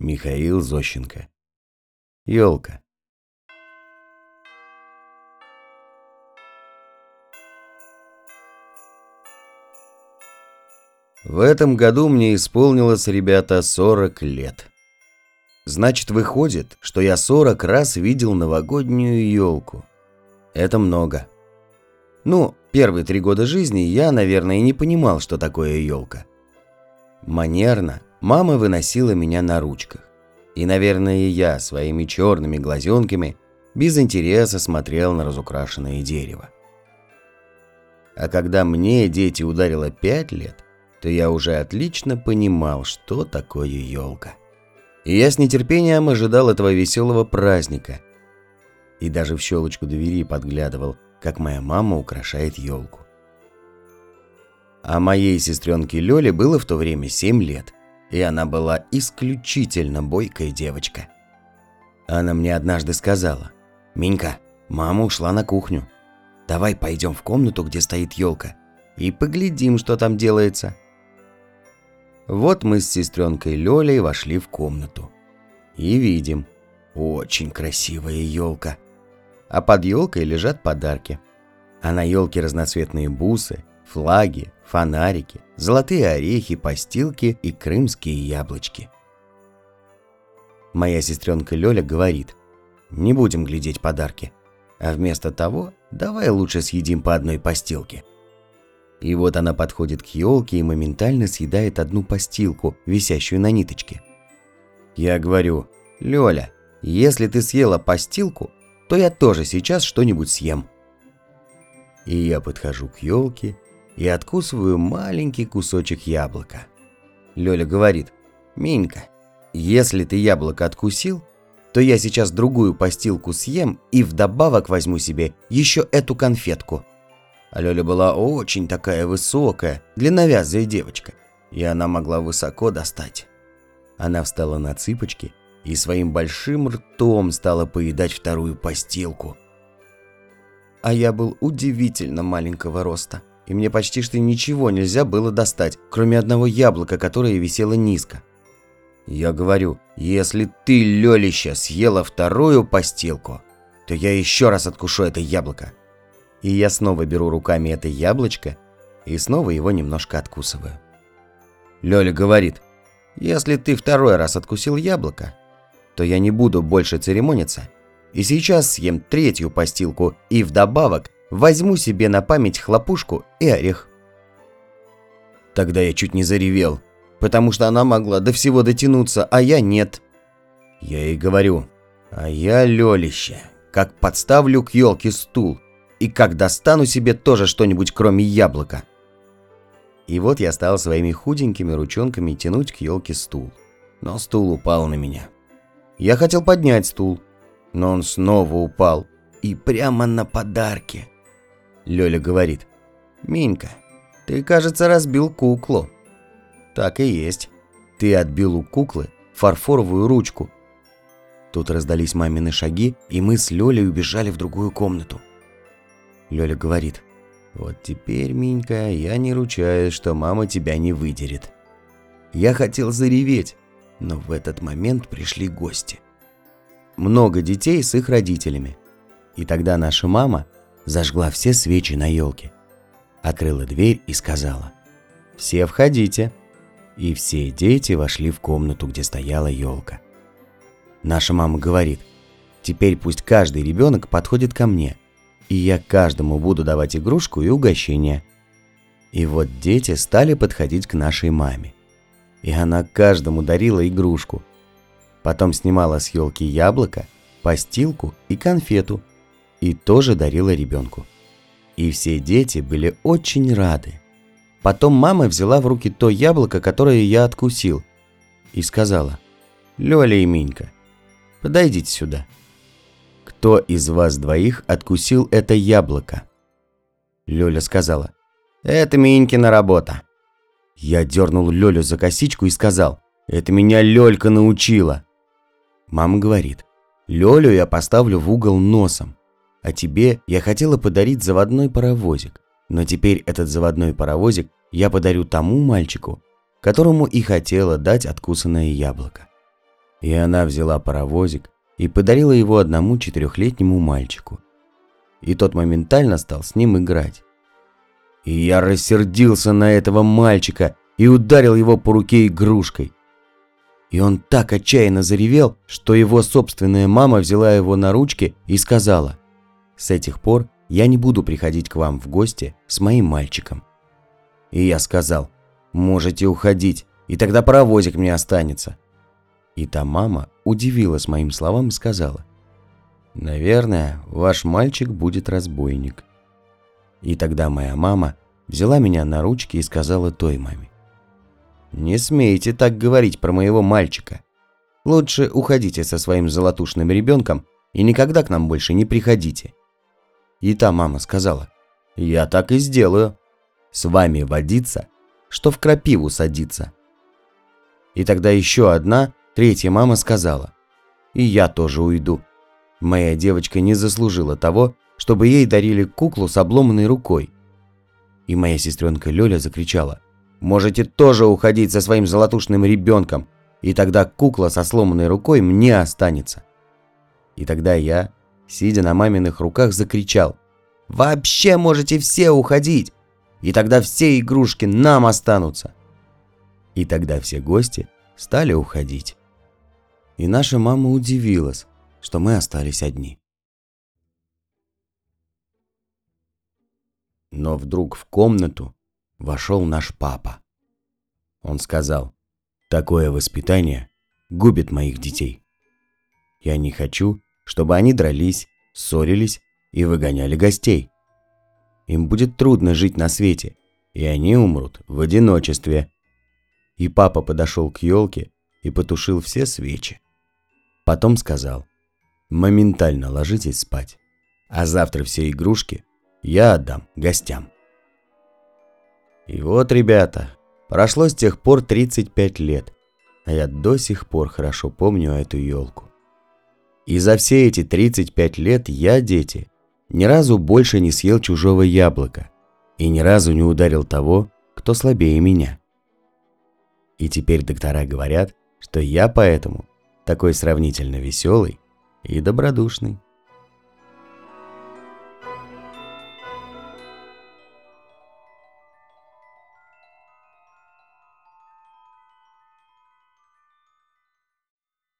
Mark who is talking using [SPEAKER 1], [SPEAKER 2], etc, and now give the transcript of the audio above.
[SPEAKER 1] Михаил Зощенко. Ёлка. В этом году мне исполнилось, ребята, 40 лет. Значит, выходит, что я 40 раз видел новогоднюю елку. Это много. Ну, первые три года жизни я, наверное, и не понимал, что такое елка. Манерно мама выносила меня на ручках. И, наверное, я своими черными глазенками без интереса смотрел на разукрашенное дерево. А когда мне дети ударило пять лет, то я уже отлично понимал, что такое елка. И я с нетерпением ожидал этого веселого праздника. И даже в щелочку двери подглядывал, как моя мама украшает елку. А моей сестренке Лёле было в то время 7 лет, и она была исключительно бойкая девочка. Она мне однажды сказала, «Минька, мама ушла на кухню. Давай пойдем в комнату, где стоит елка, и поглядим, что там делается». Вот мы с сестренкой Лёлей вошли в комнату. И видим, очень красивая елка. А под елкой лежат подарки. А на елке разноцветные бусы, флаги, фонарики, золотые орехи, постилки и крымские яблочки. Моя сестренка Лёля говорит, не будем глядеть подарки, а вместо того давай лучше съедим по одной постилке. И вот она подходит к елке и моментально съедает одну постилку, висящую на ниточке. Я говорю, Лёля, если ты съела постилку, то я тоже сейчас что-нибудь съем. И я подхожу к елке и откусываю маленький кусочек яблока. Лёля говорит, Минька, если ты яблоко откусил, то я сейчас другую постилку съем и вдобавок возьму себе еще эту конфетку. А Лёля была очень такая высокая, длинновязая девочка, и она могла высоко достать. Она встала на цыпочки и своим большим ртом стала поедать вторую постилку. А я был удивительно маленького роста, и мне почти что ничего нельзя было достать, кроме одного яблока, которое висело низко. Я говорю, если ты, Лёлища, съела вторую постилку, то я еще раз откушу это яблоко. И я снова беру руками это яблочко и снова его немножко откусываю. Лёля говорит, если ты второй раз откусил яблоко, то я не буду больше церемониться и сейчас съем третью постилку и вдобавок возьму себе на память хлопушку и орех. Тогда я чуть не заревел, потому что она могла до всего дотянуться, а я нет. Я ей говорю, а я лёлище, как подставлю к елке стул, и как достану себе тоже что-нибудь кроме яблока. И вот я стал своими худенькими ручонками тянуть к елке стул. Но стул упал на меня. Я хотел поднять стул, но он снова упал. И прямо на подарки. Лёля говорит, «Минька, ты, кажется, разбил куклу». Так и есть. Ты отбил у куклы фарфоровую ручку. Тут раздались мамины шаги, и мы с Лёлей убежали в другую комнату. Лёля говорит, «Вот теперь, Минька, я не ручаюсь, что мама тебя не выдерет». Я хотел зареветь, но в этот момент пришли гости. Много детей с их родителями. И тогда наша мама зажгла все свечи на елке, открыла дверь и сказала, «Все входите». И все дети вошли в комнату, где стояла елка. Наша мама говорит, «Теперь пусть каждый ребенок подходит ко мне, и я каждому буду давать игрушку и угощение. И вот дети стали подходить к нашей маме. И она каждому дарила игрушку. Потом снимала с елки яблоко, постилку и конфету. И тоже дарила ребенку. И все дети были очень рады. Потом мама взяла в руки то яблоко, которое я откусил, и сказала, «Лёля и Минька, подойдите сюда». Кто из вас двоих откусил это яблоко?» Лёля сказала. «Это Минькина работа». Я дернул Лёлю за косичку и сказал. «Это меня Лёлька научила». Мама говорит. «Лёлю я поставлю в угол носом. А тебе я хотела подарить заводной паровозик. Но теперь этот заводной паровозик я подарю тому мальчику, которому и хотела дать откусанное яблоко. И она взяла паровозик и подарила его одному четырехлетнему мальчику. И тот моментально стал с ним играть. И я рассердился на этого мальчика и ударил его по руке игрушкой. И он так отчаянно заревел, что его собственная мама взяла его на ручки и сказала, «С этих пор я не буду приходить к вам в гости с моим мальчиком». И я сказал, «Можете уходить, и тогда паровозик мне останется». И та мама удивилась моим словам и сказала, «Наверное, ваш мальчик будет разбойник». И тогда моя мама взяла меня на ручки и сказала той маме, «Не смейте так говорить про моего мальчика. Лучше уходите со своим золотушным ребенком и никогда к нам больше не приходите». И та мама сказала, «Я так и сделаю. С вами водиться, что в крапиву садиться». И тогда еще одна, третья мама сказала, «И я тоже уйду. Моя девочка не заслужила того, чтобы ей дарили куклу с обломанной рукой». И моя сестренка Лёля закричала, Можете тоже уходить со своим золотушным ребенком, и тогда кукла со сломанной рукой мне останется. И тогда я, сидя на маминых руках, закричал. Вообще можете все уходить, и тогда все игрушки нам останутся. И тогда все гости стали уходить. И наша мама удивилась, что мы остались одни. Но вдруг в комнату вошел наш папа. Он сказал, «Такое воспитание губит моих детей. Я не хочу, чтобы они дрались, ссорились и выгоняли гостей. Им будет трудно жить на свете, и они умрут в одиночестве». И папа подошел к елке и потушил все свечи. Потом сказал, «Моментально ложитесь спать, а завтра все игрушки я отдам гостям». И вот, ребята, прошло с тех пор 35 лет, а я до сих пор хорошо помню эту елку. И за все эти 35 лет я, дети, ни разу больше не съел чужого яблока и ни разу не ударил того, кто слабее меня. И теперь доктора говорят, что я поэтому такой сравнительно веселый и добродушный.